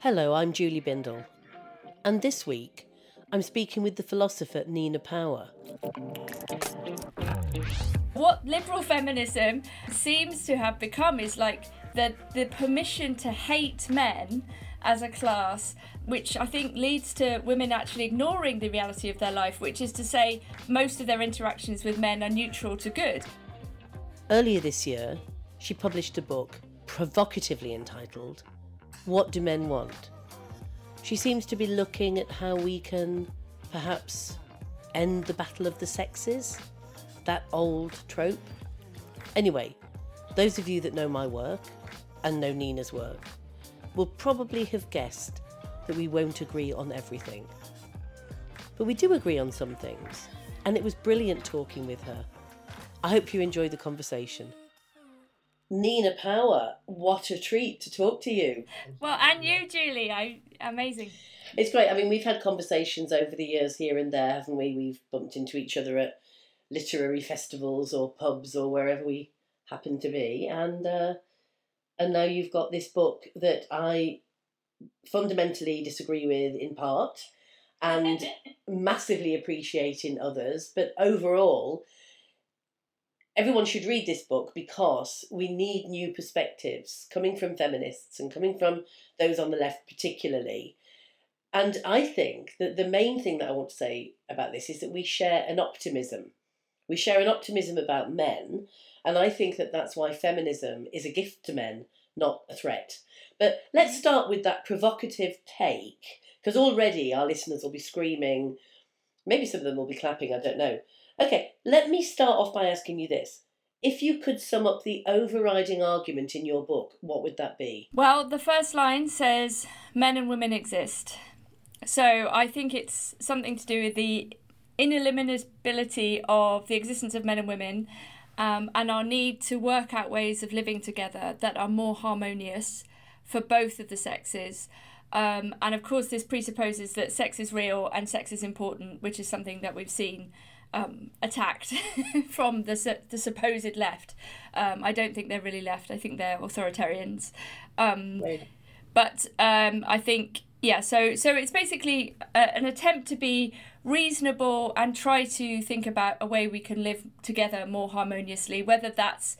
Hello, I'm Julie Bindel. And this week, I'm speaking with the philosopher Nina Power. What liberal feminism seems to have become is like the, the permission to hate men as a class, which I think leads to women actually ignoring the reality of their life, which is to say, most of their interactions with men are neutral to good. Earlier this year, she published a book provocatively entitled What Do Men Want? She seems to be looking at how we can perhaps end the battle of the sexes, that old trope. Anyway, those of you that know my work and know Nina's work will probably have guessed that we won't agree on everything. But we do agree on some things, and it was brilliant talking with her. I hope you enjoyed the conversation. Nina Power, what a treat to talk to you. Well, and you, Julie, I, amazing. It's great. I mean, we've had conversations over the years here and there, haven't we? We've bumped into each other at literary festivals or pubs or wherever we happen to be, and uh, and now you've got this book that I fundamentally disagree with in part, and massively appreciate in others, but overall. Everyone should read this book because we need new perspectives coming from feminists and coming from those on the left, particularly, and I think that the main thing that I want to say about this is that we share an optimism. We share an optimism about men, and I think that that's why feminism is a gift to men, not a threat. But let's start with that provocative take, because already our listeners will be screaming. Maybe some of them will be clapping, I don't know. Okay, let me start off by asking you this. If you could sum up the overriding argument in your book, what would that be? Well, the first line says men and women exist. So I think it's something to do with the ineliminability of the existence of men and women um, and our need to work out ways of living together that are more harmonious for both of the sexes. Um, and of course, this presupposes that sex is real and sex is important, which is something that we've seen um, attacked from the, the supposed left. Um, I don't think they're really left, I think they're authoritarians. Um, Right. but um, I think yeah. So so it's basically a, an attempt to be reasonable and try to think about a way we can live together more harmoniously. Whether that's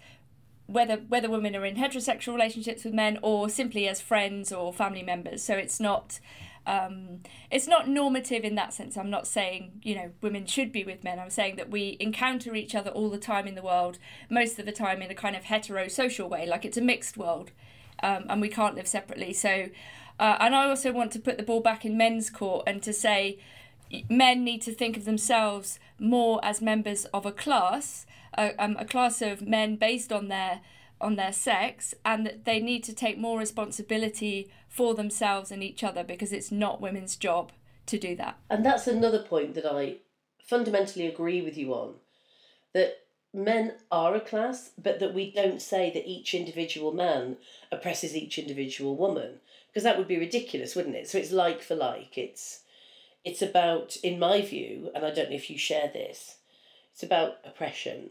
whether whether women are in heterosexual relationships with men or simply as friends or family members. So it's not. Um, it's not normative in that sense. I'm not saying you know women should be with men. I'm saying that we encounter each other all the time in the world, most of the time in a kind of heterosocial way, like it's a mixed world, um, and we can't live separately. So uh, and I also want to put the ball back in men's court and to say men need to think of themselves more as members of a class, a, um, a class of men based on their on their sex, and that they need to take more responsibility for themselves and each other because it's not women's job to do that. And that's another point that I fundamentally agree with you on that men are a class, but that we don't say that each individual man oppresses each individual woman because that would be ridiculous, wouldn't it? So it's like for like. It's it's about, in my view, and I don't know if you share this, it's about oppression,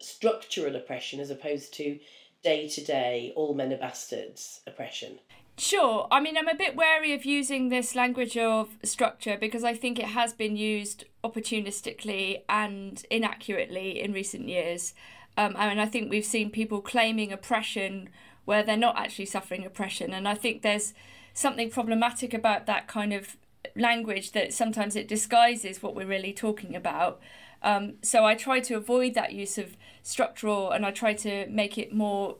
structural oppression, as opposed to day to day, all men are bastards oppression. Sure. I mean, I'm a bit wary of using this language of structure because I think it has been used opportunistically and inaccurately in recent years. Um, I mean, I think we've seen people claiming oppression where they're not actually suffering oppression. And I think there's something problematic about that kind of language that sometimes it disguises what we're really talking about. Um, so I try to avoid that use of structural and I try to make it more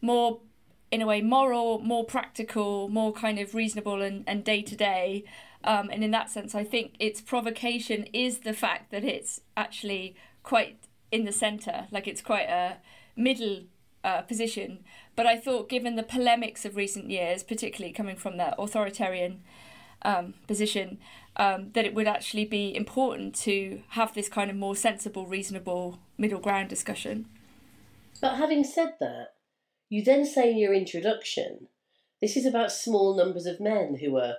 more in a way moral, more practical, more kind of reasonable and, and day to day. And in that sense, I think its provocation is the fact that it's actually quite in the centre, like it's quite a middle uh, position. But I thought, given the polemics of recent years, particularly coming from that authoritarian um, position, um, that it would actually be important to have this kind of more sensible, reasonable middle ground discussion. But having said that, you then say in your introduction, this is about small numbers of men who are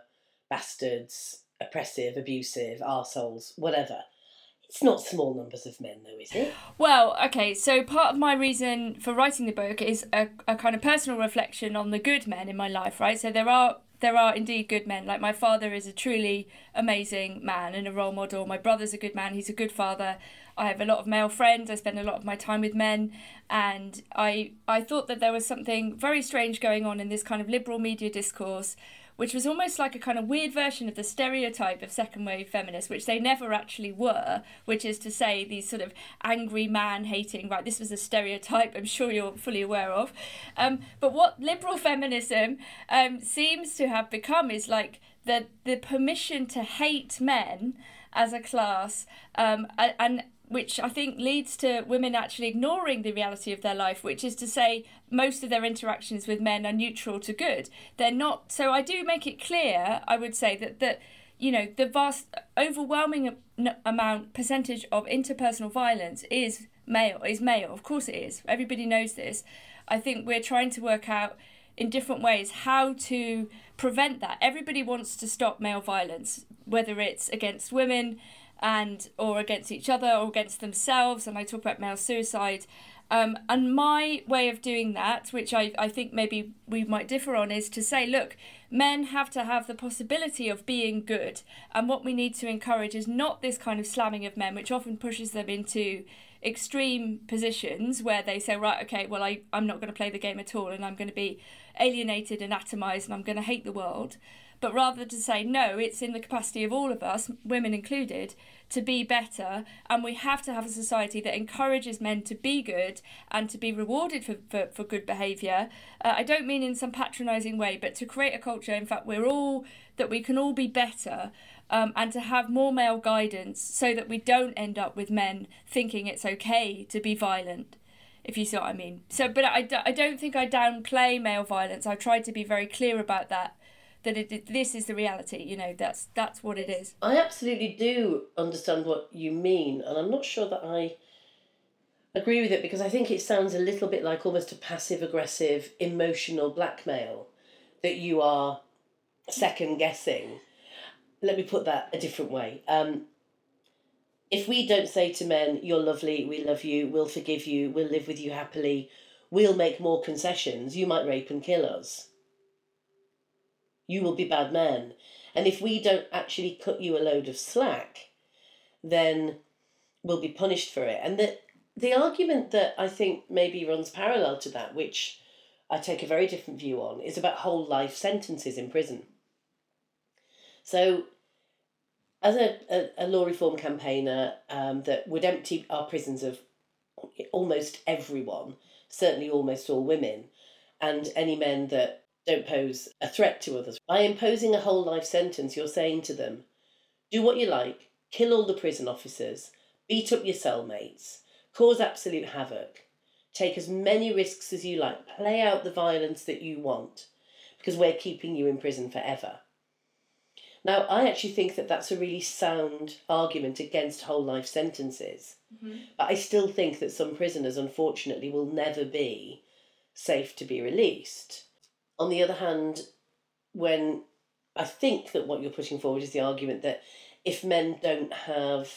bastards, oppressive, abusive, arseholes, whatever. It's not small numbers of men, though, is it? Well, okay, so part of my reason for writing the book is a, a kind of personal reflection on the good men in my life, right? So there are there are indeed good men. Like my father is a truly amazing man and a role model. My brother's a good man. He's a good father. I have a lot of male friends. I spend a lot of my time with men, and I I thought that there was something very strange going on in this kind of liberal media discourse which was almost like a kind of weird version of the stereotype of second wave feminists, which they never actually were, which is to say these sort of angry man hating, right? This was a stereotype I'm sure you're fully aware of. Um, but what liberal feminism um, seems to have become is like the, the permission to hate men as a class um, and which I think leads to women actually ignoring the reality of their life, which is to say, most of their interactions with men are neutral to good. They're not. So I do make it clear. I would say that that you know the vast, overwhelming amount percentage of interpersonal violence is male. Is male. Of course it is. Everybody knows this. I think we're trying to work out in different ways how to prevent that. Everybody wants to stop male violence, whether it's against women and or against each other or against themselves and i talk about male suicide. Um, and my way of doing that which I, I think maybe we might differ on is to say look men have to have the possibility of being good and what we need to encourage is not this kind of slamming of men which often pushes them into extreme positions where they say right okay well I, i'm not going to play the game at all and i'm going to be alienated and atomized and i'm going to hate the world but rather to say, no, it's in the capacity of all of us, women included, to be better. And we have to have a society that encourages men to be good and to be rewarded for, for, for good behaviour. Uh, I don't mean in some patronising way, but to create a culture, in fact, we're all, that we can all be better. Um, and to have more male guidance so that we don't end up with men thinking it's okay to be violent if you see what I mean. So, but I, I don't think I downplay male violence. I tried to be very clear about that that it, this is the reality you know that's that's what it is. I absolutely do understand what you mean and i'm not sure that i agree with it because i think it sounds a little bit like almost a passive aggressive emotional blackmail that you are second guessing. Let me put that a different way. Um, if we don't say to men you're lovely we love you we'll forgive you we'll live with you happily we'll make more concessions you might rape and kill us you will be bad men. And if we don't actually cut you a load of slack, then we'll be punished for it. And the, the argument that I think maybe runs parallel to that, which I take a very different view on, is about whole life sentences in prison. So, as a, a, a law reform campaigner um, that would empty our prisons of almost everyone, certainly almost all women, and any men that don't pose a threat to others. By imposing a whole life sentence, you're saying to them, do what you like, kill all the prison officers, beat up your cellmates, cause absolute havoc, take as many risks as you like, play out the violence that you want, because we're keeping you in prison forever. Now, I actually think that that's a really sound argument against whole life sentences. Mm-hmm. But I still think that some prisoners, unfortunately, will never be safe to be released. On the other hand, when I think that what you're putting forward is the argument that if men don't have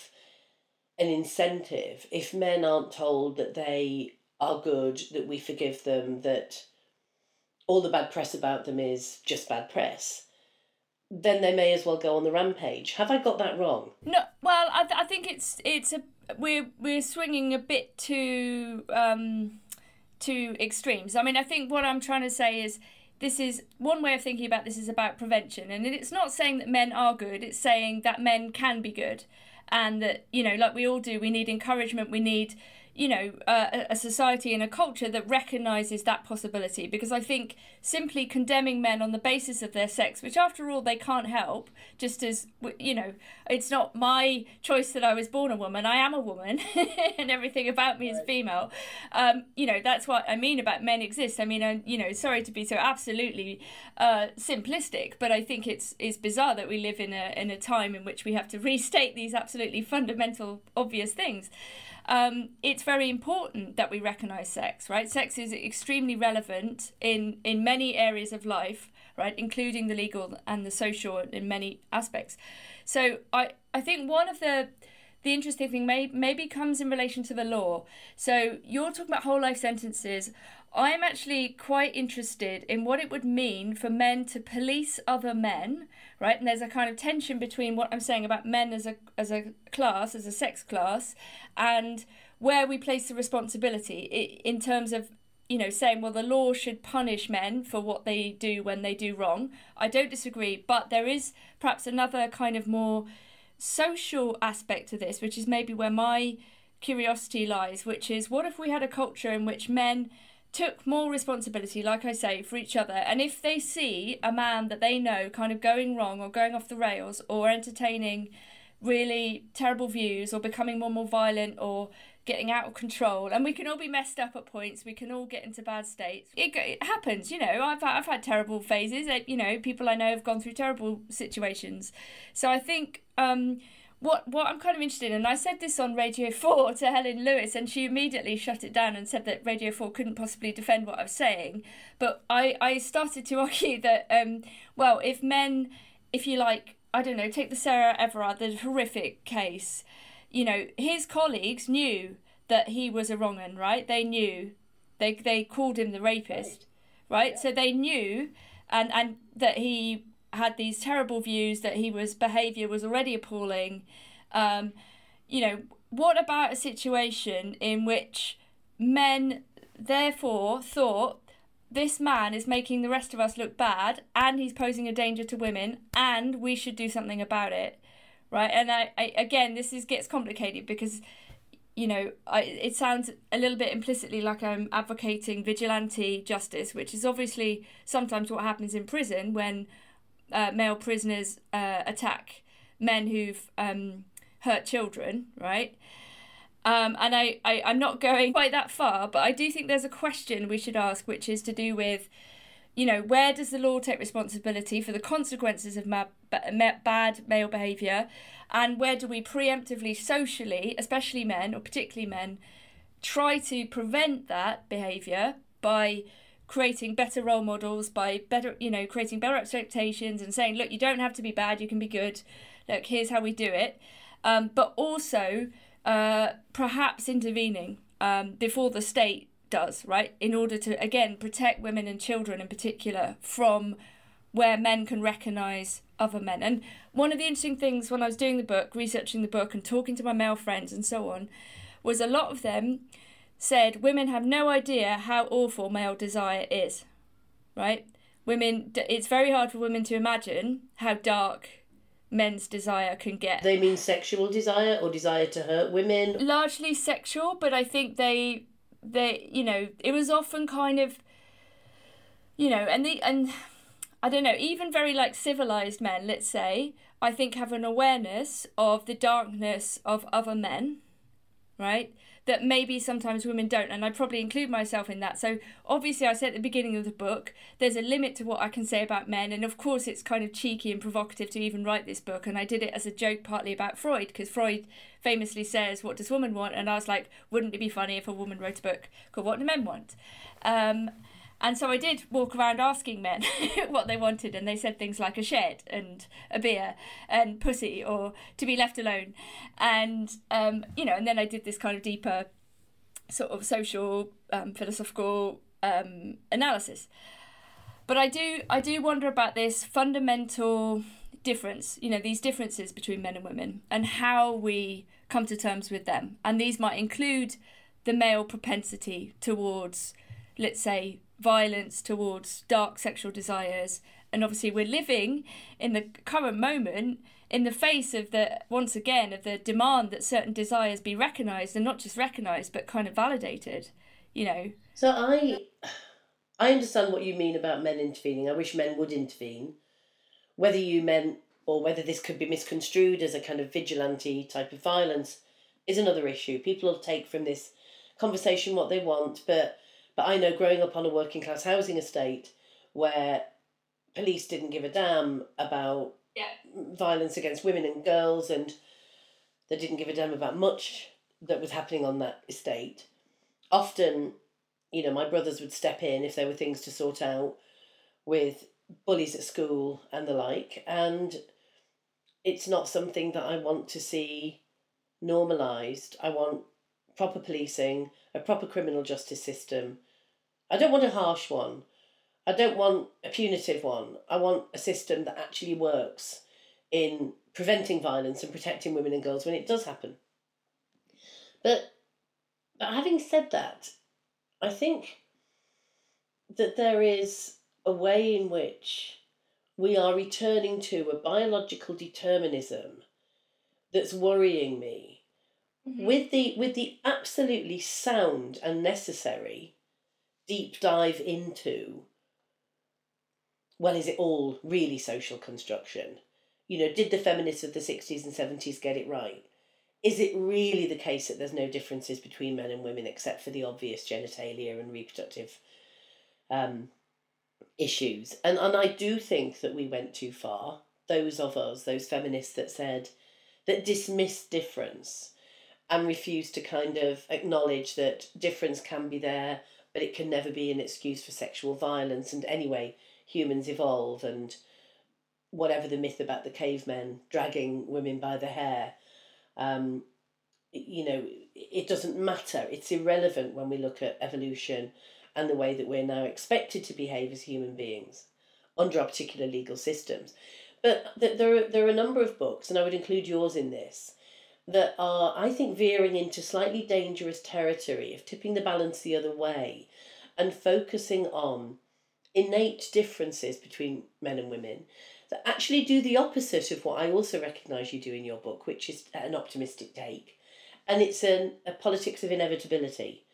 an incentive, if men aren't told that they are good, that we forgive them, that all the bad press about them is just bad press, then they may as well go on the rampage. Have I got that wrong? No. Well, I, th- I think it's it's a we're we're swinging a bit too um, too extremes. I mean, I think what I'm trying to say is this is one way of thinking about this is about prevention. And it's not saying that men are good it's saying that men can be good. And that you know like we all do we need encouragement we need you know, uh, a society and a culture that recognizes that possibility. Because I think simply condemning men on the basis of their sex, which after all they can't help, just as, you know, it's not my choice that I was born a woman, I am a woman, and everything about me is female. Um, you know, that's what I mean about men exist. I mean, I, you know, sorry to be so absolutely uh, simplistic, but I think it's, it's bizarre that we live in a, in a time in which we have to restate these absolutely fundamental, obvious things um, it's very important that we recognize sex, right? Sex is extremely relevant in, in many areas of life, right, including the legal and the social in many aspects. So I, I think one of the the interesting thing may, maybe comes in relation to the law. So you're talking about whole life sentences. I'm actually quite interested in what it would mean for men to police other men, right? And there's a kind of tension between what I'm saying about men as a as a class, as a sex class, and where we place the responsibility in terms of you know saying well the law should punish men for what they do when they do wrong. I don't disagree, but there is perhaps another kind of more social aspect to this, which is maybe where my curiosity lies, which is what if we had a culture in which men took more responsibility, like I say, for each other. And if they see a man that they know kind of going wrong or going off the rails or entertaining really terrible views or becoming more and more violent or getting out of control and we can all be messed up at points we can all get into bad states it, it happens you know I've, I've had terrible phases you know people i know have gone through terrible situations so i think um what what I'm kind of interested in, and I said this on Radio 4 to Helen Lewis, and she immediately shut it down and said that Radio 4 couldn't possibly defend what I was saying. But I, I started to argue that, um, well, if men, if you like, I don't know, take the Sarah Everard, the horrific case, you know, his colleagues knew that he was a wrong un, right? They knew. They, they called him the rapist, right? Yeah. So they knew and, and that he had these terrible views that he was behavior was already appalling um, you know what about a situation in which men therefore thought this man is making the rest of us look bad and he's posing a danger to women and we should do something about it right and I, I again this is gets complicated because you know I, it sounds a little bit implicitly like i'm advocating vigilante justice which is obviously sometimes what happens in prison when uh, male prisoners uh, attack men who've um, hurt children, right? Um, and I, I, I'm not going quite that far, but I do think there's a question we should ask, which is to do with, you know, where does the law take responsibility for the consequences of ma- bad male behaviour? And where do we preemptively, socially, especially men, or particularly men, try to prevent that behaviour by creating better role models by better you know creating better expectations and saying look you don't have to be bad you can be good look here's how we do it um, but also uh, perhaps intervening um, before the state does right in order to again protect women and children in particular from where men can recognize other men and one of the interesting things when i was doing the book researching the book and talking to my male friends and so on was a lot of them said women have no idea how awful male desire is, right? Women, it's very hard for women to imagine how dark men's desire can get. They mean sexual desire or desire to hurt women? Largely sexual, but I think they, they, you know, it was often kind of, you know, and the and I don't know, even very like civilized men, let's say, I think have an awareness of the darkness of other men, right? That maybe sometimes women don't, and I probably include myself in that. So obviously, I said at the beginning of the book, there's a limit to what I can say about men, and of course, it's kind of cheeky and provocative to even write this book, and I did it as a joke partly about Freud because Freud famously says, "What does woman want?" and I was like, "Wouldn't it be funny if a woman wrote a book called What Do Men Want?" Um, and so I did walk around asking men what they wanted, and they said things like a shed and a beer and pussy or to be left alone. And, um, you know, and then I did this kind of deeper sort of social, um, philosophical um, analysis. But I do, I do wonder about this fundamental difference, you know, these differences between men and women and how we come to terms with them. And these might include the male propensity towards, let's say, violence towards dark sexual desires. And obviously, we're living in the current moment in the face of the, once again, of the demand that certain desires be recognised and not just recognised, but kind of validated, you know. So I. I understand what you mean about men intervening. I wish men would intervene. Whether you meant or whether this could be misconstrued as a kind of vigilante type of violence is another issue. People will take from this conversation what they want, but but I know growing up on a working class housing estate where police didn't give a damn about yeah. violence against women and girls and they didn't give a damn about much that was happening on that estate. Often, you know, my brothers would step in if there were things to sort out with bullies at school and the like. And it's not something that I want to see normalised. I want proper policing, a proper criminal justice system. I don't want a harsh one. I don't want a punitive one. I want a system that actually works in preventing violence and protecting women and girls when it does happen. But, but having said that, I think that there is a way in which we are returning to a biological determinism that's worrying me mm-hmm. with the with the absolutely sound and necessary deep dive into well is it all really social construction you know did the feminists of the 60s and 70s get it right is it really the case that there's no differences between men and women except for the obvious genitalia and reproductive um, issues? And and I do think that we went too far. Those of us, those feminists that said that dismissed difference and refuse to kind of acknowledge that difference can be there, but it can never be an excuse for sexual violence. And anyway, humans evolve and whatever the myth about the cavemen dragging women by the hair um, you know, it doesn't matter. It's irrelevant when we look at evolution and the way that we're now expected to behave as human beings under our particular legal systems. But there are, there are a number of books, and I would include yours in this, that are, I think, veering into slightly dangerous territory of tipping the balance the other way and focusing on innate differences between men and women that actually do the opposite of what I also recognise you do in your book, which is an optimistic take. And it's an, a politics of inevitability.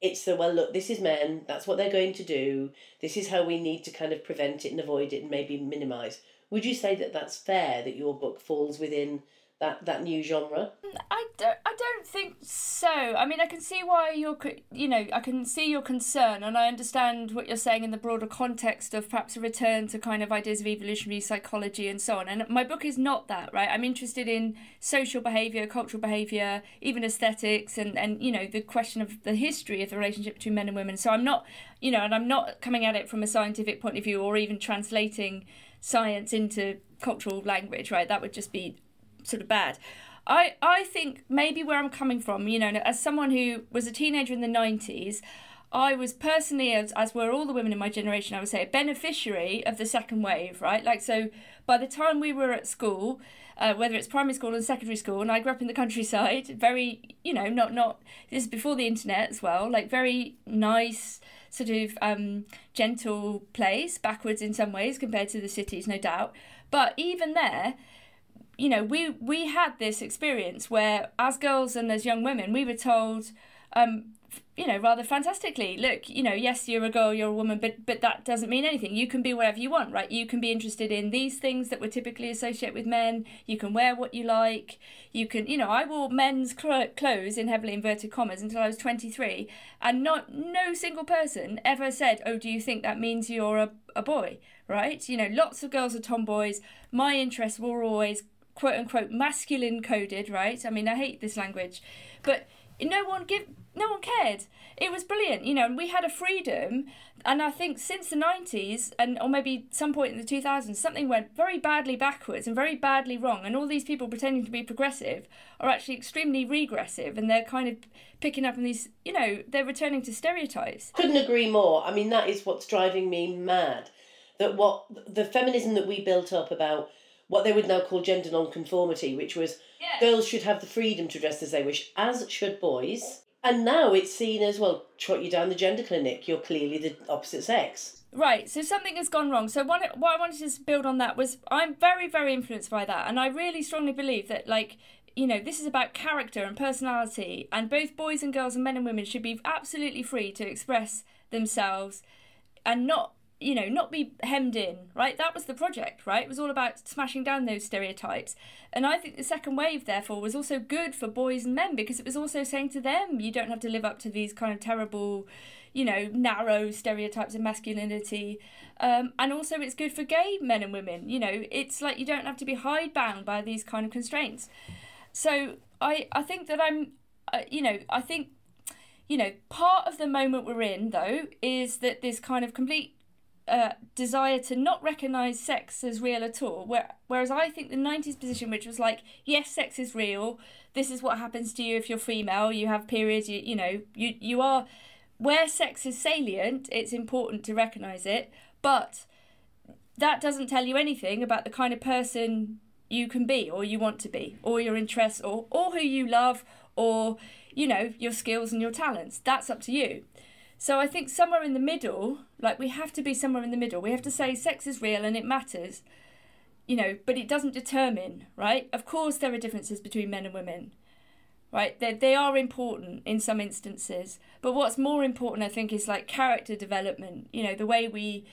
It's the, well, look, this is men, that's what they're going to do, this is how we need to kind of prevent it and avoid it and maybe minimise. Would you say that that's fair, that your book falls within that that new genre? I don't I don't think so. I mean, I can see why you're you know I can see your concern, and I understand what you're saying in the broader context of perhaps a return to kind of ideas of evolutionary psychology and so on. And my book is not that right. I'm interested in social behavior, cultural behavior, even aesthetics, and and you know the question of the history of the relationship between men and women. So I'm not you know, and I'm not coming at it from a scientific point of view or even translating science into cultural language, right? That would just be sort of bad. I I think maybe where I'm coming from, you know, as someone who was a teenager in the 90s, I was personally, as, as were all the women in my generation, I would say, a beneficiary of the second wave, right? Like, so by the time we were at school, uh, whether it's primary school or secondary school, and I grew up in the countryside, very, you know, not, not, this is before the internet as well, like very nice, sort of um, gentle place, backwards in some ways compared to the cities, no doubt. But even there, you know, we we had this experience where, as girls and as young women, we were told, um, you know, rather fantastically, look, you know, yes, you're a girl, you're a woman, but but that doesn't mean anything. You can be whatever you want, right? You can be interested in these things that were typically associated with men. You can wear what you like. You can, you know, I wore men's cl- clothes in heavily inverted commas until I was 23, and not no single person ever said, "Oh, do you think that means you're a a boy?" Right? You know, lots of girls are tomboys. My interests were always quote unquote masculine coded, right? I mean, I hate this language, but no one give no one cared. It was brilliant, you know, and we had a freedom. And I think since the nineties and or maybe some point in the two thousands, something went very badly backwards and very badly wrong. And all these people pretending to be progressive are actually extremely regressive, and they're kind of picking up on these, you know, they're returning to stereotypes. Couldn't agree more. I mean, that is what's driving me mad. That what the feminism that we built up about what they would now call gender nonconformity, which was yeah. girls should have the freedom to dress as they wish, as should boys. And now it's seen as well, trot you down the gender clinic, you're clearly the opposite sex. Right, so something has gone wrong. So what, what I wanted to build on that was I'm very, very influenced by that. And I really strongly believe that, like, you know, this is about character and personality, and both boys and girls and men and women should be absolutely free to express themselves and not you know, not be hemmed in, right? That was the project, right? It was all about smashing down those stereotypes. And I think the second wave, therefore, was also good for boys and men because it was also saying to them, you don't have to live up to these kind of terrible, you know, narrow stereotypes of masculinity. Um, and also, it's good for gay men and women. You know, it's like you don't have to be hidebound by these kind of constraints. So I, I think that I'm, uh, you know, I think you know, part of the moment we're in, though, is that this kind of complete uh, desire to not recognize sex as real at all. Where, whereas I think the 90s position, which was like, yes, sex is real. This is what happens to you if you're female. You have periods. You, you know, you, you are. Where sex is salient, it's important to recognize it. But that doesn't tell you anything about the kind of person you can be or you want to be or your interests or, or who you love or you know your skills and your talents that's up to you so i think somewhere in the middle like we have to be somewhere in the middle. We have to say sex is real and it matters you know but it doesn't determine right? Of course there are differences between men and women right? They, they are important in some instances but what's more important i think is like character development you know the way we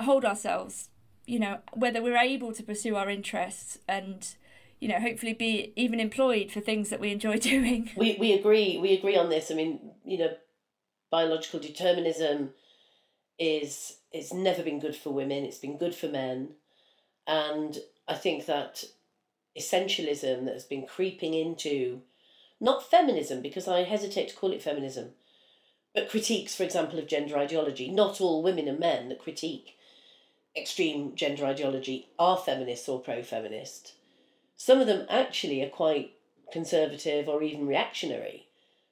hold ourselves you know whether we're able to pursue our interests and you know hopefully be even employed for things that we enjoy doing. We we agree we agree on this. I mean you know biological determinism is it's never been good for women it's been good for men. And i think that essentialism that has been creeping into not feminism because i hesitate to call it feminism but critiques for example of gender ideology. Not all women and men that critique extreme gender ideology are feminists or pro feminist. Some of them actually are quite conservative or even reactionary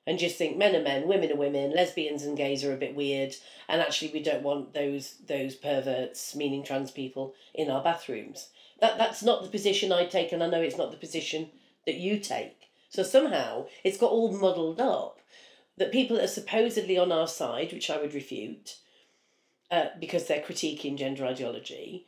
and just think men are men, women are women, lesbians and gays are a bit weird, and actually we don't want those those perverts, meaning trans people, in our bathrooms. That that's not the position I take, and I know it's not the position that you take. So somehow it's got all muddled up that people that are supposedly on our side, which I would refute, uh, because they're critiquing gender ideology,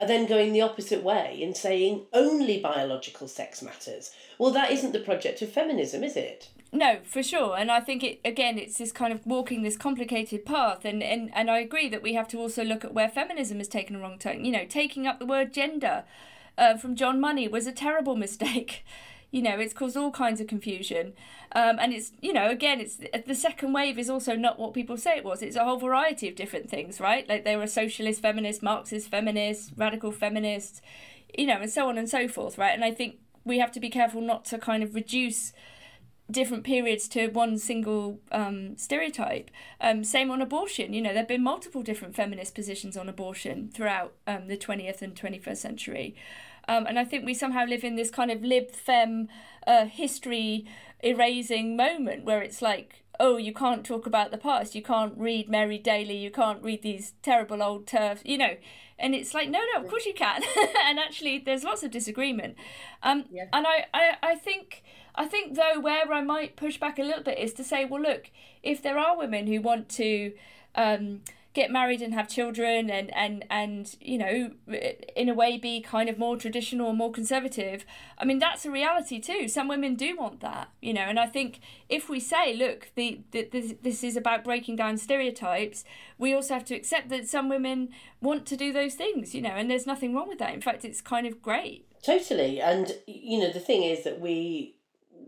are then going the opposite way and saying only biological sex matters. Well, that isn't the project of feminism, is it? No, for sure. And I think it again it's this kind of walking this complicated path and, and, and I agree that we have to also look at where feminism has taken a wrong turn. You know, taking up the word gender uh, from John Money was a terrible mistake. You know it's caused all kinds of confusion um, and it's you know again it's the second wave is also not what people say it was it's a whole variety of different things right like they were socialist feminists marxist feminists radical feminists you know and so on and so forth right and i think we have to be careful not to kind of reduce different periods to one single um, stereotype. Um, same on abortion. You know, there have been multiple different feminist positions on abortion throughout um, the 20th and 21st century. Um, and I think we somehow live in this kind of lib fem uh, history erasing moment where it's like, oh, you can't talk about the past, you can't read Mary Daly, you can't read these terrible old TERFs, you know. And it's like, no, no, of course you can. and actually, there's lots of disagreement. Um, yeah. And I, I, I think. I think though where I might push back a little bit is to say, well, look, if there are women who want to um, get married and have children and and and you know in a way be kind of more traditional more conservative i mean that's a reality too. Some women do want that you know and i think if we say look the, the this, this is about breaking down stereotypes we also have to accept that some women want to do those things you know and there's nothing wrong with that. In fact it's kind of great. Totally. And you know the thing is that we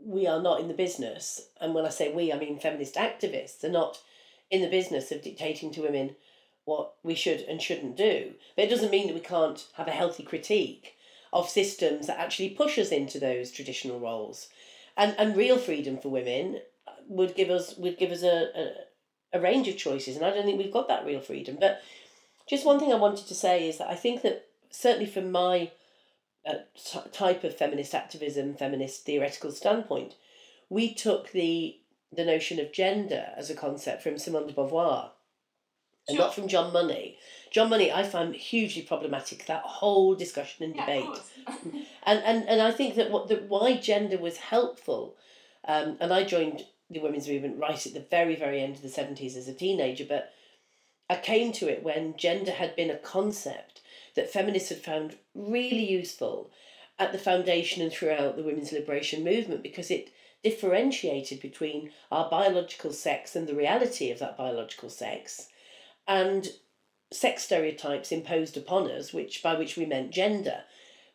we are not in the business and when i say we i mean feminist activists are not in the business of dictating to women what we should and shouldn't do. But it doesn't mean that we can't have a healthy critique of systems that actually push us into those traditional roles. And and real freedom for women would give us would give us a, a, a range of choices and I don't think we've got that real freedom. But just one thing I wanted to say is that I think that certainly from my uh, t- type of feminist activism, feminist theoretical standpoint, we took the the notion of gender as a concept from Simone de Beauvoir and sure. not from John Money. John Money, I find hugely problematic that whole discussion and debate, and and and I think that what the why gender was helpful, um, and I joined the women's movement right at the very very end of the seventies as a teenager, but I came to it when gender had been a concept that feminists had found really useful at the foundation and throughout the women's liberation movement because it differentiated between our biological sex and the reality of that biological sex and sex stereotypes imposed upon us which by which we meant gender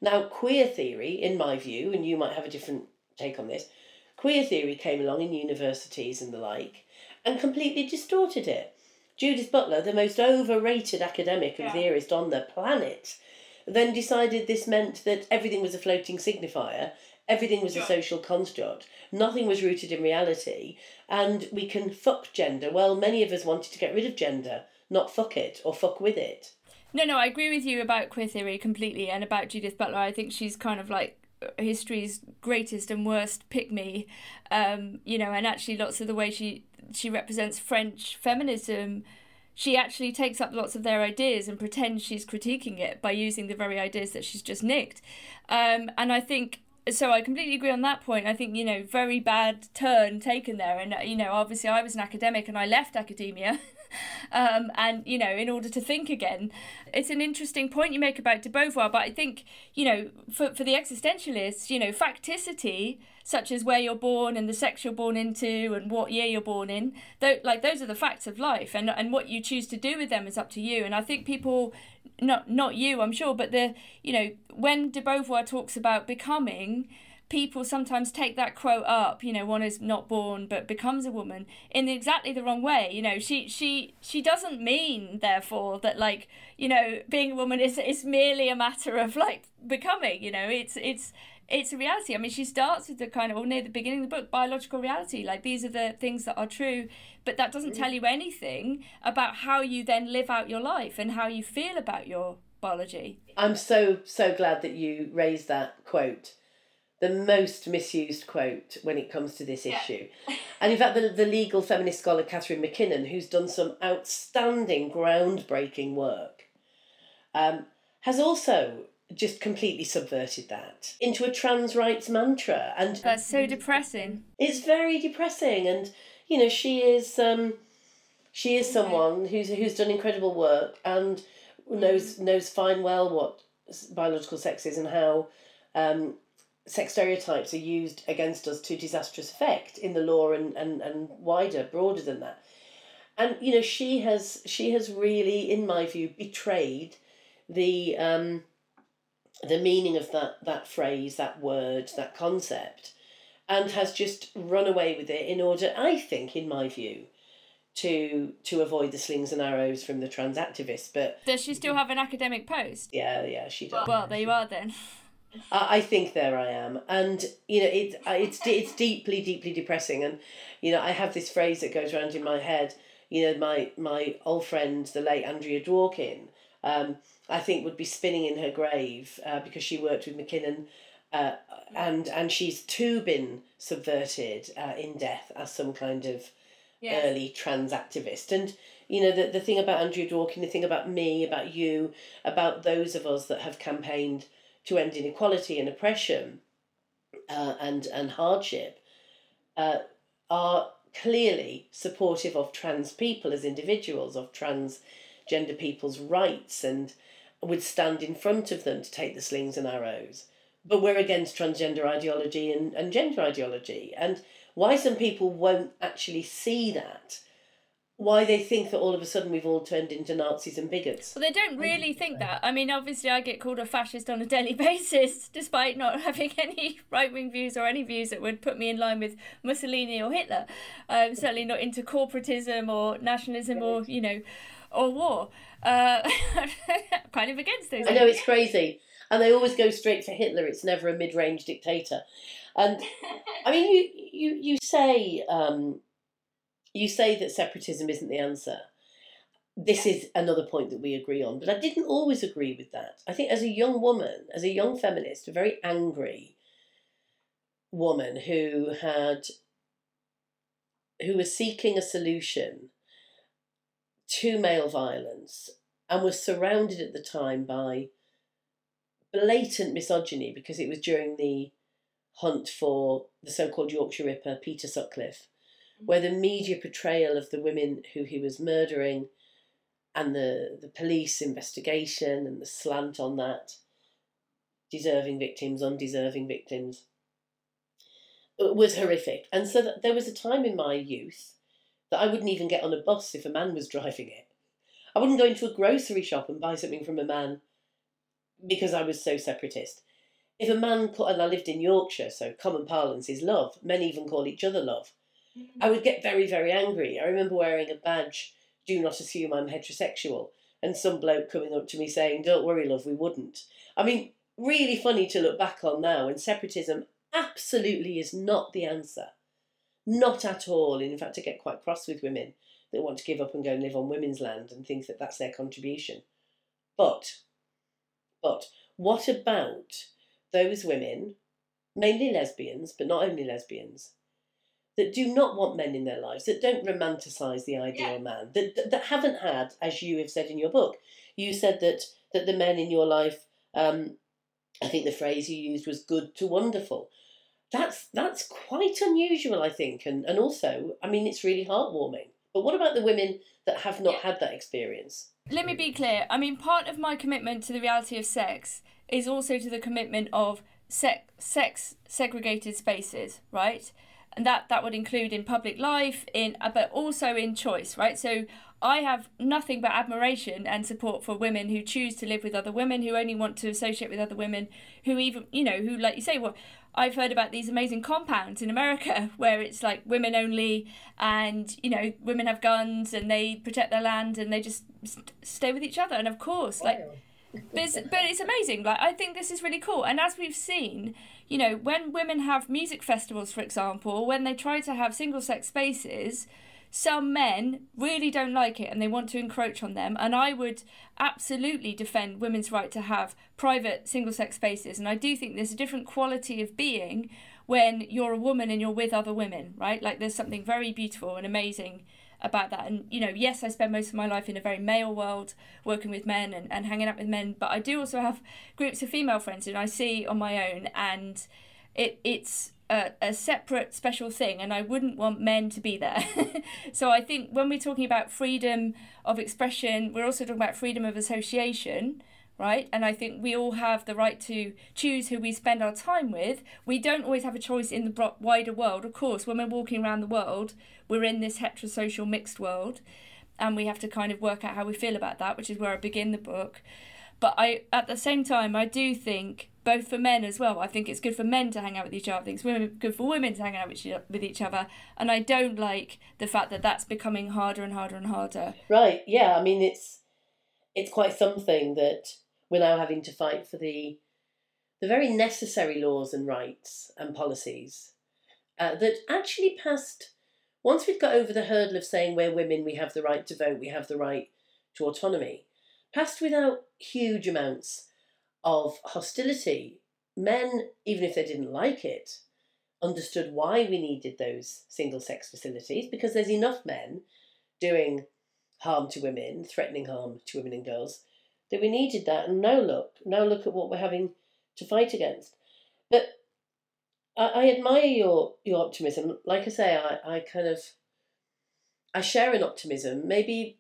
now queer theory in my view and you might have a different take on this queer theory came along in universities and the like and completely distorted it judith butler the most overrated academic and yeah. theorist on the planet then decided this meant that everything was a floating signifier Everything was a social construct. Nothing was rooted in reality. And we can fuck gender. Well, many of us wanted to get rid of gender, not fuck it or fuck with it. No, no, I agree with you about queer theory completely and about Judith Butler. I think she's kind of like history's greatest and worst pick me um, you know and actually lots of the way she she represents french feminism she actually takes up lots of their ideas and pretends she's critiquing it by using the very ideas that she's just nicked um, and i think so I completely agree on that point. I think you know very bad turn taken there, and you know obviously I was an academic and I left academia, um, and you know in order to think again, it's an interesting point you make about de Beauvoir. But I think you know for for the existentialists, you know facticity such as where you're born and the sex you're born into and what year you're born in, though like those are the facts of life, and and what you choose to do with them is up to you. And I think people not not you, I'm sure, but the you know when de Beauvoir talks about becoming, people sometimes take that quote up. You know, one is not born but becomes a woman in exactly the wrong way. You know, she she she doesn't mean therefore that like you know being a woman is is merely a matter of like becoming. You know, it's it's it's a reality. I mean, she starts with the kind of, or near the beginning of the book, biological reality. Like, these are the things that are true, but that doesn't tell you anything about how you then live out your life and how you feel about your biology. I'm so, so glad that you raised that quote. The most misused quote when it comes to this issue. And in fact, the, the legal feminist scholar Catherine MacKinnon, who's done some outstanding, groundbreaking work, um, has also just completely subverted that into a trans rights mantra and that's so depressing. It's very depressing and you know she is um she is someone who's who's done incredible work and knows knows fine well what biological sex is and how um sex stereotypes are used against us to disastrous effect in the law and, and, and wider broader than that. And you know she has she has really in my view betrayed the um the meaning of that that phrase, that word, that concept, and has just run away with it in order, I think, in my view, to to avoid the slings and arrows from the trans activists. But does she still have an academic post? Yeah, yeah, she does. Well, there you are then. I, I think there I am, and you know it it's it's deeply deeply depressing, and you know I have this phrase that goes around in my head. You know my my old friend, the late Andrea Dworkin. Um, I think would be spinning in her grave uh, because she worked with MacKinnon. uh, and and she's too been subverted uh, in death as some kind of early trans activist. And you know the the thing about Andrea Dworkin, the thing about me, about you, about those of us that have campaigned to end inequality and oppression, uh, and and hardship, uh, are clearly supportive of trans people as individuals, of transgender people's rights and would stand in front of them to take the slings and arrows. But we're against transgender ideology and, and gender ideology. And why some people won't actually see that, why they think that all of a sudden we've all turned into Nazis and bigots. Well, they don't really think that. I mean, obviously, I get called a fascist on a daily basis, despite not having any right wing views or any views that would put me in line with Mussolini or Hitler. I'm certainly not into corporatism or nationalism or, you know, or war. Uh, kind of against those. I know it's crazy, and they always go straight for Hitler. It's never a mid-range dictator, and I mean, you you you say um, you say that separatism isn't the answer. This is another point that we agree on, but I didn't always agree with that. I think as a young woman, as a young feminist, a very angry woman who had who was seeking a solution to male violence and was surrounded at the time by blatant misogyny because it was during the hunt for the so called Yorkshire Ripper, Peter Sutcliffe, mm-hmm. where the media portrayal of the women who he was murdering and the, the police investigation and the slant on that, deserving victims, undeserving victims, was horrific. And so there was a time in my youth that I wouldn't even get on a bus if a man was driving it. I wouldn't go into a grocery shop and buy something from a man because I was so separatist. If a man, and I lived in Yorkshire, so common parlance is love, men even call each other love, mm-hmm. I would get very, very angry. I remember wearing a badge, do not assume I'm heterosexual, and some bloke coming up to me saying, don't worry, love, we wouldn't. I mean, really funny to look back on now, and separatism absolutely is not the answer. Not at all. In fact, I get quite cross with women that want to give up and go and live on women's land and think that that's their contribution. But, but what about those women, mainly lesbians, but not only lesbians, that do not want men in their lives, that don't romanticize the ideal yeah. man, that, that, that haven't had, as you have said in your book, you said that that the men in your life, um, I think the phrase you used was good to wonderful. That's that's quite unusual, I think, and and also, I mean, it's really heartwarming. But what about the women that have not yeah. had that experience? Let me be clear. I mean, part of my commitment to the reality of sex is also to the commitment of sex, sex segregated spaces, right? and that that would include in public life in uh, but also in choice right so i have nothing but admiration and support for women who choose to live with other women who only want to associate with other women who even you know who like you say well i've heard about these amazing compounds in america where it's like women only and you know women have guns and they protect their land and they just st- stay with each other. And of course like but it's, but it's amazing. Like i think this is really cool. And as we've seen you know, when women have music festivals, for example, when they try to have single sex spaces, some men really don't like it and they want to encroach on them. And I would absolutely defend women's right to have private single sex spaces. And I do think there's a different quality of being when you're a woman and you're with other women, right? Like there's something very beautiful and amazing about that. And, you know, yes, I spend most of my life in a very male world, working with men and, and hanging out with men, but I do also have groups of female friends and I see on my own, and it it's a, a separate special thing, and I wouldn't want men to be there. so I think when we're talking about freedom of expression, we're also talking about freedom of association right? And I think we all have the right to choose who we spend our time with. We don't always have a choice in the wider world. Of course, when we're walking around the world, we're in this heterosocial mixed world, and we have to kind of work out how we feel about that, which is where I begin the book. But I, at the same time, I do think both for men as well. I think it's good for men to hang out with each other. I think it's women, good for women to hang out with, each other. And I don't like the fact that that's becoming harder and harder and harder. Right. Yeah. I mean, it's it's quite something that we're now having to fight for the the very necessary laws and rights and policies uh, that actually passed once we've got over the hurdle of saying we're women, we have the right to vote, we have the right to autonomy, passed without huge amounts of hostility. Men, even if they didn't like it, understood why we needed those single sex facilities because there's enough men doing harm to women, threatening harm to women and girls, that we needed that. And now look, now look at what we're having to fight against. But I, I admire your your optimism. Like I say, I, I kind of I share an optimism. Maybe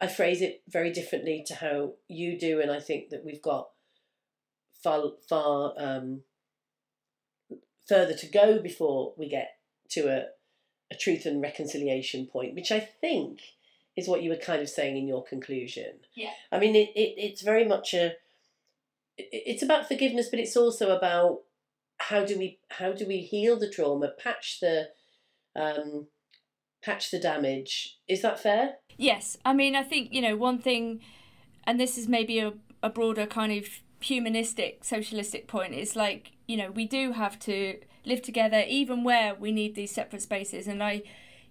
I phrase it very differently to how you do, and I think that we've got far far um, further to go before we get to a, a truth and reconciliation point, which I think is what you were kind of saying in your conclusion. Yeah. I mean, it, it it's very much a. It's about forgiveness, but it's also about how do we how do we heal the trauma, patch the, um, patch the damage. Is that fair? Yes, I mean, I think you know one thing, and this is maybe a a broader kind of humanistic socialistic point is like you know we do have to live together even where we need these separate spaces and i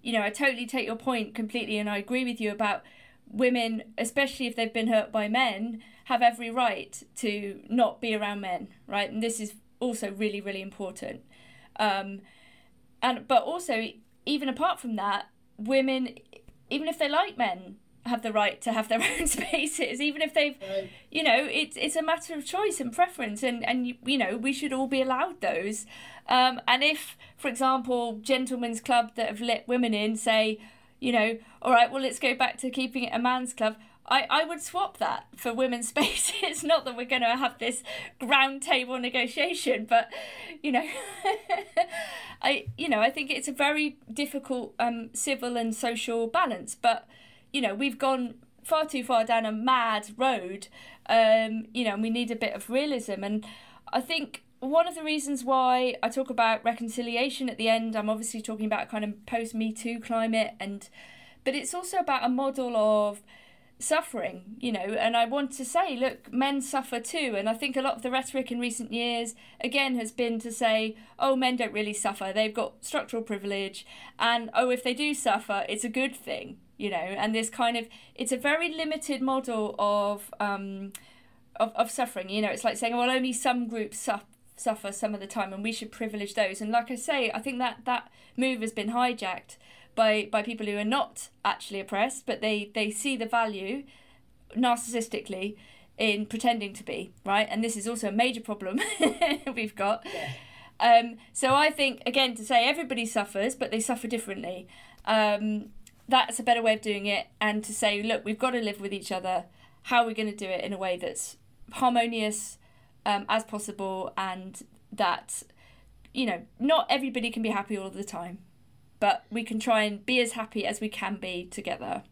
you know, I totally take your point completely, and I agree with you about women, especially if they've been hurt by men, have every right to not be around men, right? And this is also really, really important. Um, and but also, even apart from that, women, even if they like men, have the right to have their own spaces even if they've right. you know it's it's a matter of choice and preference and and you, you know we should all be allowed those um, and if for example gentlemen's club that have let women in say you know all right well let's go back to keeping it a man's club I, I would swap that for women's spaces. Not that we're going to have this round table negotiation, but you know, I you know I think it's a very difficult um, civil and social balance. But you know, we've gone far too far down a mad road, um, you know, and we need a bit of realism. And I think one of the reasons why I talk about reconciliation at the end, I'm obviously talking about kind of post Me Too climate, and but it's also about a model of suffering, you know, and I want to say, look, men suffer too. And I think a lot of the rhetoric in recent years, again, has been to say, oh, men don't really suffer. They've got structural privilege. And oh, if they do suffer, it's a good thing, you know, and this kind of, it's a very limited model of, um, of, of suffering. You know, it's like saying, well, only some groups suffer suffer some of the time and we should privilege those and like i say i think that that move has been hijacked by by people who are not actually oppressed, but they they see the value narcissistically in pretending to be right, and this is also a major problem we've got. Yeah. Um, so I think again to say everybody suffers, but they suffer differently. Um, that's a better way of doing it, and to say, look, we've got to live with each other. How are we going to do it in a way that's harmonious um, as possible, and that you know not everybody can be happy all the time but we can try and be as happy as we can be together.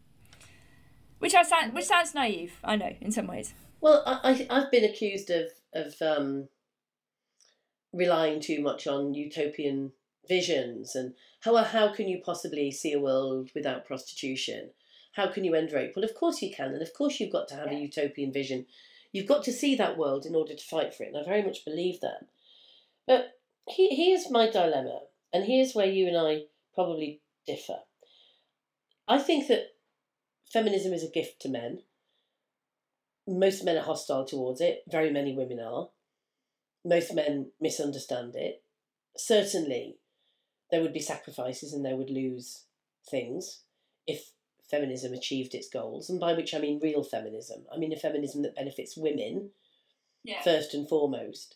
Which I sound, which sounds naive, I know, in some ways. Well, I, I've been accused of of um, relying too much on utopian visions and how how can you possibly see a world without prostitution? How can you end rape? Well, of course you can, and of course you've got to have yeah. a utopian vision. You've got to see that world in order to fight for it, and I very much believe that. But he, here's my dilemma, and here's where you and I probably differ. I think that feminism is a gift to men. Most men are hostile towards it, very many women are. Most men misunderstand it. Certainly, there would be sacrifices and they would lose things if feminism achieved its goals, and by which I mean real feminism. I mean a feminism that benefits women yeah. first and foremost.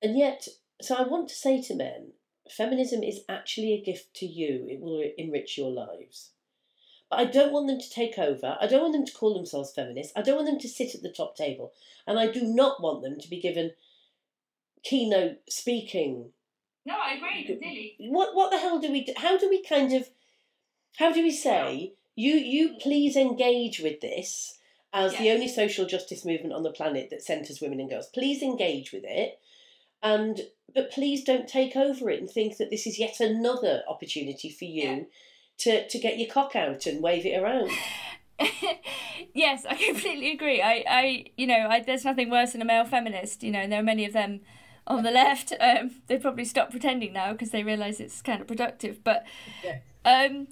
And yet, so I want to say to men feminism is actually a gift to you. It will enrich your lives. But I don't want them to take over. I don't want them to call themselves feminists. I don't want them to sit at the top table. And I do not want them to be given keynote speaking. No, I agree completely. What what the hell do we do? How do we kind of how do we say you you please engage with this as yes. the only social justice movement on the planet that centres women and girls. Please engage with it and but please don't take over it and think that this is yet another opportunity for you yeah. to to get your cock out and wave it around. yes, I completely agree. I, I, you know, I, there's nothing worse than a male feminist. You know, and there are many of them on the left. Um, they probably stop pretending now because they realise it's kind of productive. But, yeah. um,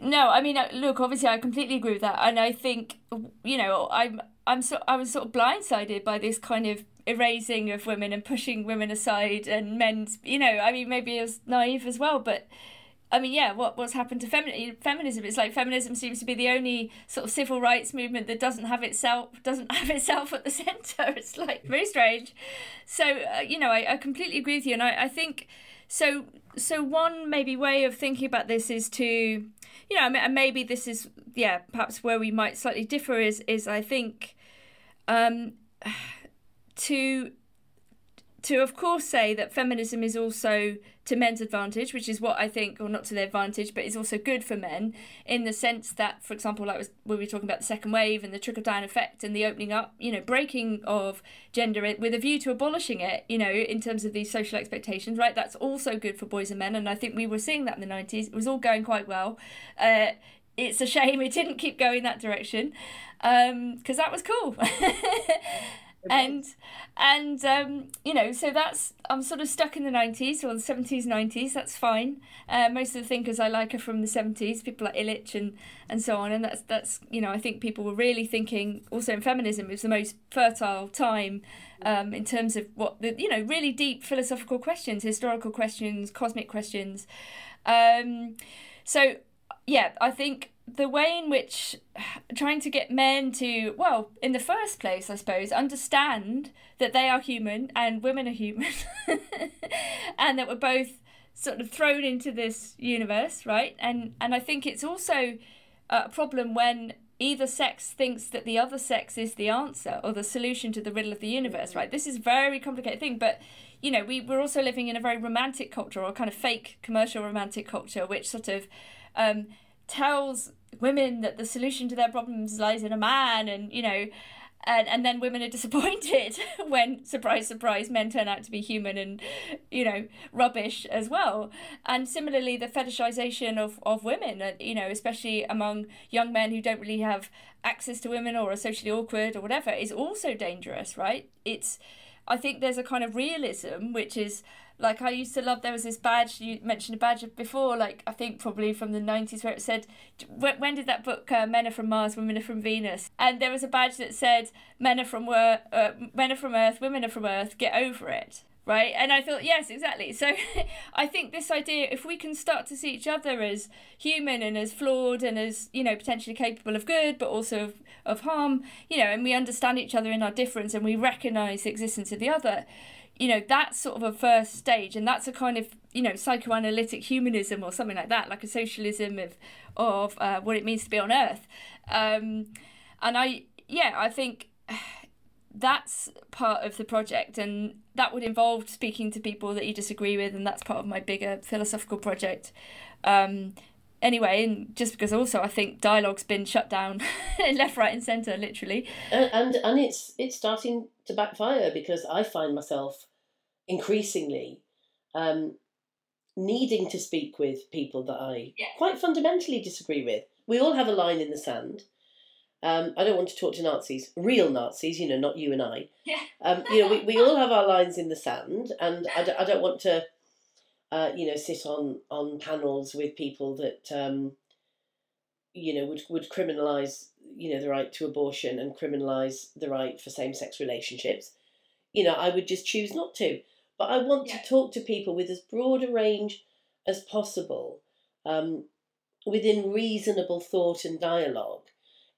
no, I mean, uh, look, obviously, I completely agree with that, and I think, you know, I'm, I'm so, I was sort of blindsided by this kind of erasing of women and pushing women aside and men's you know i mean maybe it was naive as well but I mean, yeah, what what's happened to femi- feminism? It's like feminism seems to be the only sort of civil rights movement that doesn't have itself doesn't have itself at the center. It's like very strange. So uh, you know, I, I completely agree with you, and I, I think so. So one maybe way of thinking about this is to, you know, and maybe this is yeah, perhaps where we might slightly differ is is I think, um, to to of course say that feminism is also to men's advantage, which is what I think, or not to their advantage, but is also good for men in the sense that, for example, like we were talking about the second wave and the trickle down effect and the opening up, you know, breaking of gender with a view to abolishing it, you know, in terms of these social expectations, right? That's also good for boys and men, and I think we were seeing that in the nineties. It was all going quite well. Uh, it's a shame it didn't keep going that direction because um, that was cool. and and um, you know so that's i'm sort of stuck in the 90s or the 70s 90s that's fine. Uh, most of the thinkers i like are from the 70s people like illich and and so on and that's that's you know i think people were really thinking also in feminism it was the most fertile time um, in terms of what the you know really deep philosophical questions historical questions cosmic questions. Um, so yeah i think the way in which trying to get men to, well, in the first place, I suppose, understand that they are human and women are human, and that we're both sort of thrown into this universe, right? And and I think it's also a problem when either sex thinks that the other sex is the answer or the solution to the riddle of the universe, right? This is a very complicated thing, but you know, we, we're also living in a very romantic culture or kind of fake commercial romantic culture, which sort of um, tells women that the solution to their problems lies in a man and you know and and then women are disappointed when surprise surprise men turn out to be human and you know rubbish as well. And similarly the fetishization of of women uh, you know especially among young men who don't really have access to women or are socially awkward or whatever is also dangerous right? It's i think there's a kind of realism which is like I used to love. There was this badge you mentioned a badge before, like I think probably from the nineties, where it said, "When when did that book uh, Men are from Mars, Women are from Venus?" And there was a badge that said, "Men are from Earth, uh, Men are from Earth, Women are from Earth. Get over it." Right, and I thought, yes, exactly. So, I think this idea, if we can start to see each other as human and as flawed and as you know potentially capable of good, but also of, of harm, you know, and we understand each other in our difference and we recognise the existence of the other, you know that's sort of a first stage. And that's a kind of you know psychoanalytic humanism or something like that like a socialism of of uh, what it means to be on earth. Um, and i yeah i think that's part of the project and that would involve speaking to people that you disagree with and that's part of my bigger philosophical project um, anyway and just because also i think dialogue's been shut down left right and center literally and, and and it's it's starting to backfire because i find myself increasingly um, needing to speak with people that I yeah. quite fundamentally disagree with. We all have a line in the sand. Um, I don't want to talk to Nazis, real Nazis, you know, not you and I. Yeah. Um, you know, we, we all have our lines in the sand, and I don't, I don't want to, uh, you know, sit on, on panels with people that, um, you know, would, would criminalise, you know, the right to abortion and criminalise the right for same sex relationships. You know, I would just choose not to. But I want yeah. to talk to people with as broad a range as possible um, within reasonable thought and dialogue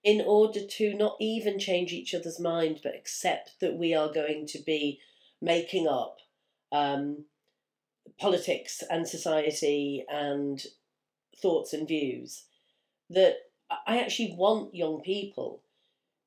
in order to not even change each other's mind, but accept that we are going to be making up um, politics and society and thoughts and views. That I actually want young people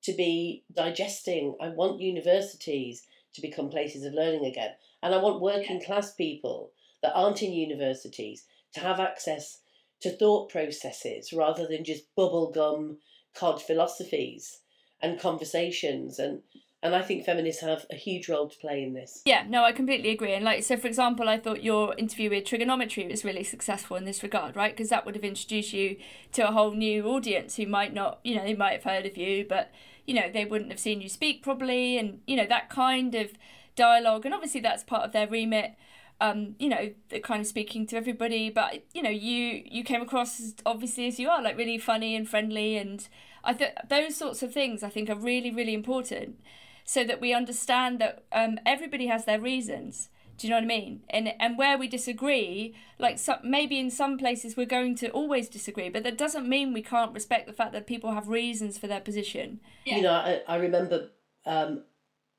to be digesting. I want universities to become places of learning again. And I want working class people that aren't in universities to have access to thought processes rather than just bubblegum cod philosophies and conversations and and I think feminists have a huge role to play in this. Yeah, no, I completely agree. And like, so for example, I thought your interview with Triggernometry was really successful in this regard, right? Because that would have introduced you to a whole new audience who might not, you know, they might have heard of you, but you know, they wouldn't have seen you speak properly, and you know that kind of dialogue, and obviously that's part of their remit. Um, you know, kind of speaking to everybody, but you know, you you came across as obviously as you are, like really funny and friendly, and I think those sorts of things I think are really really important, so that we understand that um, everybody has their reasons. Do you know what I mean? And and where we disagree, like maybe in some places we're going to always disagree, but that doesn't mean we can't respect the fact that people have reasons for their position. Yeah. You know, I, I remember um,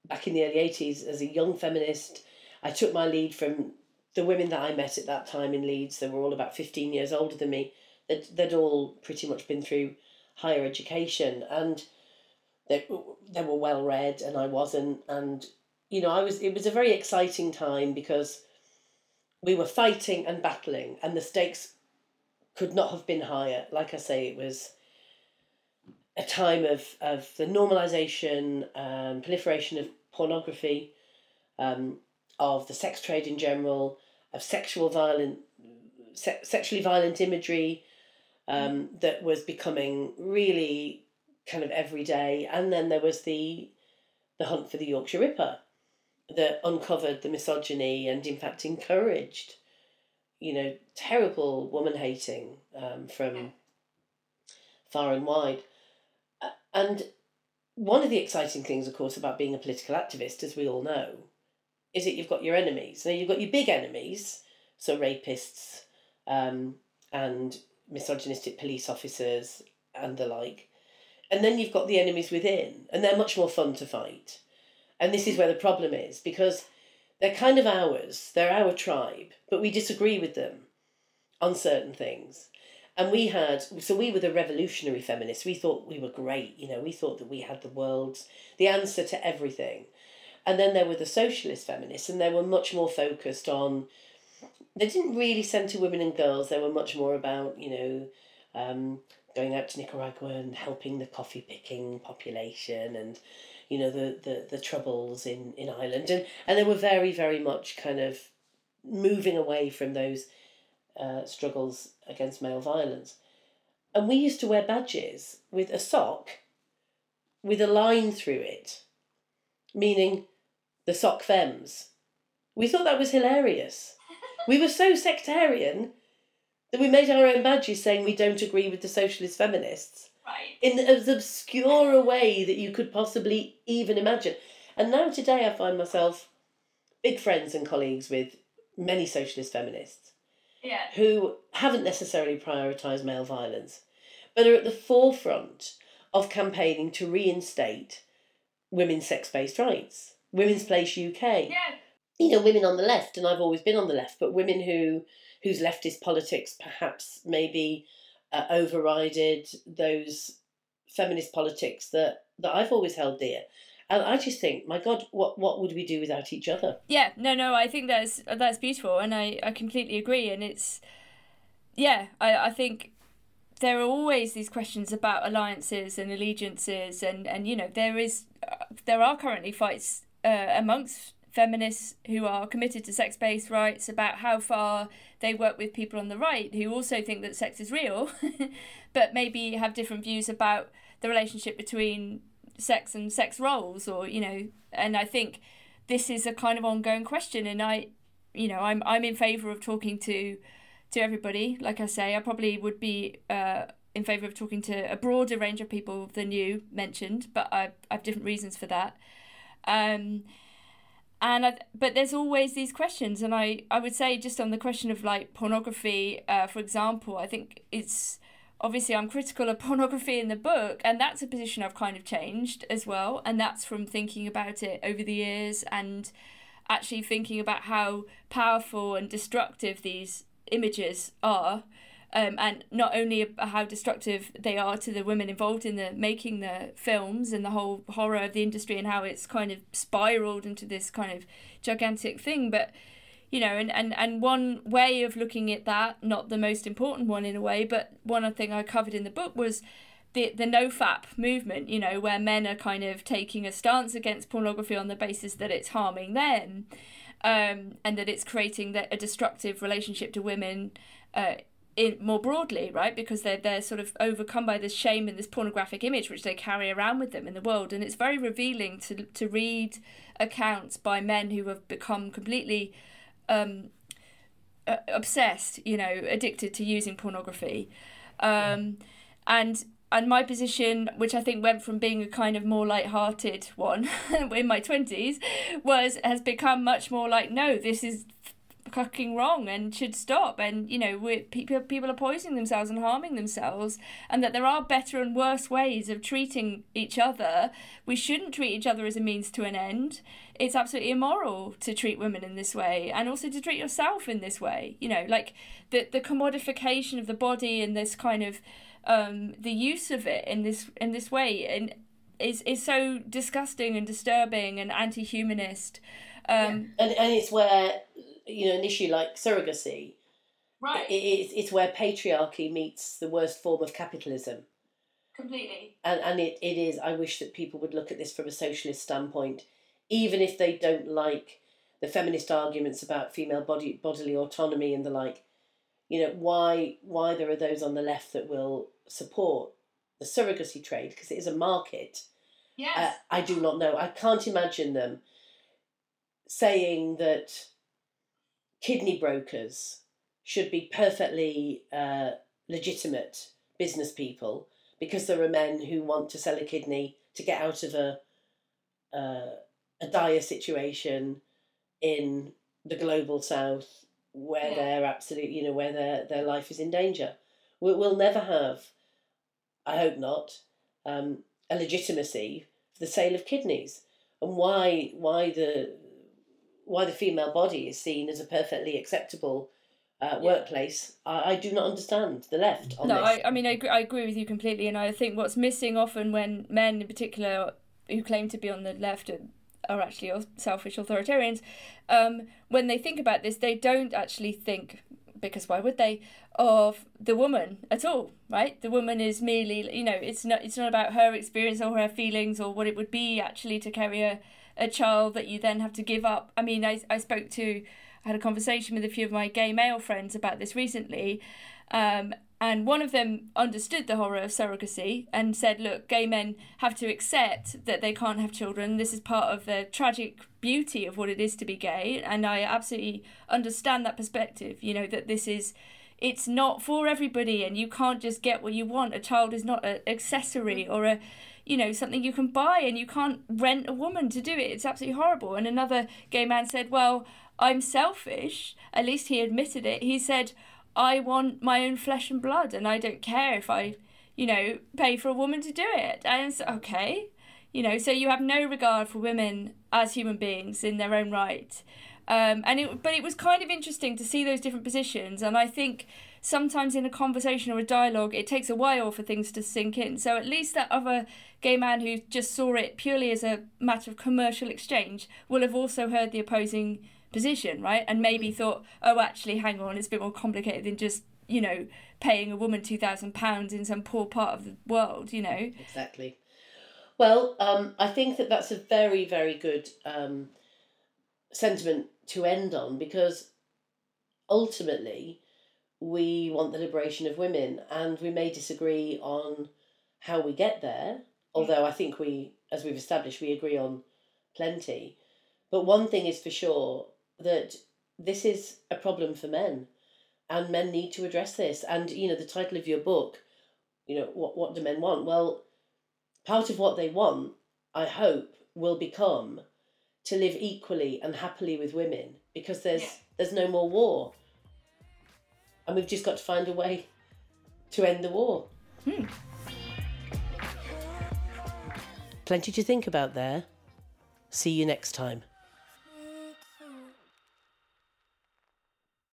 back in the early 80s as a young feminist. I took my lead from the women that I met at that time in Leeds. They were all about 15 years older than me. They'd, they'd all pretty much been through higher education and they, they were well read and I wasn't. And, you know, I was, it was a very exciting time because we were fighting and battling and the stakes could not have been higher. Like I say, it was a time of, of the normalisation and proliferation of pornography, um, of the sex trade in general, of sexual violent, se- sexually violent imagery um, that was becoming really kind of everyday. And then there was the the hunt for the Yorkshire Ripper that uncovered the misogyny and in fact encouraged, you know, terrible woman hating um, from far and wide. And one of the exciting things, of course, about being a political activist, as we all know, is that you've got your enemies. Now, you've got your big enemies, so rapists um, and misogynistic police officers and the like. And then you've got the enemies within, and they're much more fun to fight. And this is where the problem is because they're kind of ours, they're our tribe, but we disagree with them on certain things and we had so we were the revolutionary feminists we thought we were great you know we thought that we had the world's the answer to everything and then there were the socialist feminists and they were much more focused on they didn't really centre women and girls they were much more about you know um, going out to nicaragua and helping the coffee picking population and you know the the, the troubles in in Ireland, and and they were very very much kind of moving away from those uh, struggles against male violence. And we used to wear badges with a sock with a line through it, meaning the sock femmes. We thought that was hilarious. We were so sectarian that we made our own badges saying we don't agree with the socialist feminists. Right. In as obscure a way that you could possibly even imagine. And now today I find myself big friends and colleagues with many socialist feminists Yeah. who haven't necessarily prioritised male violence, but are at the forefront of campaigning to reinstate women's sex based rights. Women's Place UK. Yeah. You know, women on the left, and I've always been on the left, but women who whose leftist politics perhaps maybe uh, overrided those feminist politics that, that I've always held dear. And I just think, my God, what what would we do without each other? Yeah, no, no, I think that's that's beautiful, and I, I completely agree. And it's, yeah, I, I think there are always these questions about alliances and allegiances, and, and you know there is there are currently fights uh, amongst feminists who are committed to sex based rights about how far they work with people on the right who also think that sex is real, but maybe have different views about the relationship between sex and sex roles, or you know, and I think this is a kind of ongoing question, and I, you know, I'm I'm in favour of talking to to everybody. Like I say, I probably would be uh, in favour of talking to a broader range of people than you mentioned, but I, I have different reasons for that. Um, and I, but there's always these questions, and I, I would say just on the question of like pornography, uh, for example, I think it's obviously I'm critical of pornography in the book, and that's a position I've kind of changed as well, and that's from thinking about it over the years and actually thinking about how powerful and destructive these images are. Um, and not only how destructive they are to the women involved in the making the films and the whole horror of the industry and how it's kind of spiraled into this kind of gigantic thing, but you know, and, and, and one way of looking at that, not the most important one in a way, but one thing I covered in the book was the the nofap movement, you know, where men are kind of taking a stance against pornography on the basis that it's harming them, um, and that it's creating the, a destructive relationship to women, uh, in more broadly, right? Because they're they're sort of overcome by this shame and this pornographic image which they carry around with them in the world, and it's very revealing to to read accounts by men who have become completely um, uh, obsessed, you know, addicted to using pornography, um, and and my position, which I think went from being a kind of more light-hearted one in my twenties, was has become much more like no, this is fucking wrong and should stop. And you know we people people are poisoning themselves and harming themselves and that there are better and worse ways of treating each other. We shouldn't treat each other as a means to an end. It's absolutely immoral to treat women in this way and also to treat yourself in this way. You know like the the commodification of the body and this kind of um the use of it in this in this way and is is so disgusting and disturbing and anti-humanist. Um yeah. and and it's where you know an issue like surrogacy right. it, it's, it's where patriarchy meets the worst form of capitalism. Completely. And and it, it is i wish that people would look at this from a socialist standpoint even if they don't like the feminist arguments about female body bodily autonomy and the like. You know why why there are those on the left that will support the surrogacy trade because it is a market. Yes. Uh, i do not know. I can't imagine them saying that kidney brokers should be perfectly uh, legitimate business people because there are men who want to sell a kidney to get out of a uh, a dire situation in the global south where Yeah. they're absolutely you know where their their life is in danger. We'll, we'll never have, I hope not, um, a legitimacy for the sale of kidneys and why why the why the female body is seen as a perfectly acceptable uh, workplace. I, I do not understand the left on no, this. I, I mean, I agree, I agree with you completely, and I think what's missing often when men, in particular, who claim to be on the left, are, are actually selfish authoritarians, um, when they think about this, they don't actually think because why would they of the woman at all right the woman is merely you know it's not it's not about her experience or her feelings or what it would be actually to carry a, a child that you then have to give up i mean i, I spoke to I had a conversation with a few of my gay male friends about this recently um, and one of them understood the horror of surrogacy and said, look, gay men have to accept that they can't have children. This is part of the tragic beauty of what it is to be gay. And I absolutely understand that perspective, you know, that this is. It's not for everybody, and you can't just get what you want. A child is not an accessory or a, you know, something you can buy, and you can't rent a woman to do it. It's absolutely horrible. And another gay man said, Well, I'm selfish. At least he admitted it. He said, I want my own flesh and blood, and I don't care if I, you know, pay for a woman to do it. And it's okay, you know. So you have no regard for women as human beings in their own right. Um, and it, but it was kind of interesting to see those different positions, and I think sometimes in a conversation or a dialogue, it takes a while for things to sink in. So at least that other gay man who just saw it purely as a matter of commercial exchange will have also heard the opposing position, right? And maybe thought, oh, actually, hang on, it's a bit more complicated than just you know paying a woman two thousand pounds in some poor part of the world. You know exactly. Well, um, I think that that's a very very good um, sentiment to end on because ultimately we want the liberation of women and we may disagree on how we get there although i think we as we've established we agree on plenty. But one thing is for sure that this is a problem for men and men need to address this. And you know the title of your book you know what what do men want? Well part of what they want i hope will become to live equally and happily with women because there's yeah. there's no more war and we've just got to find a way to end the war. Hmm. plenty to think about there. See you next time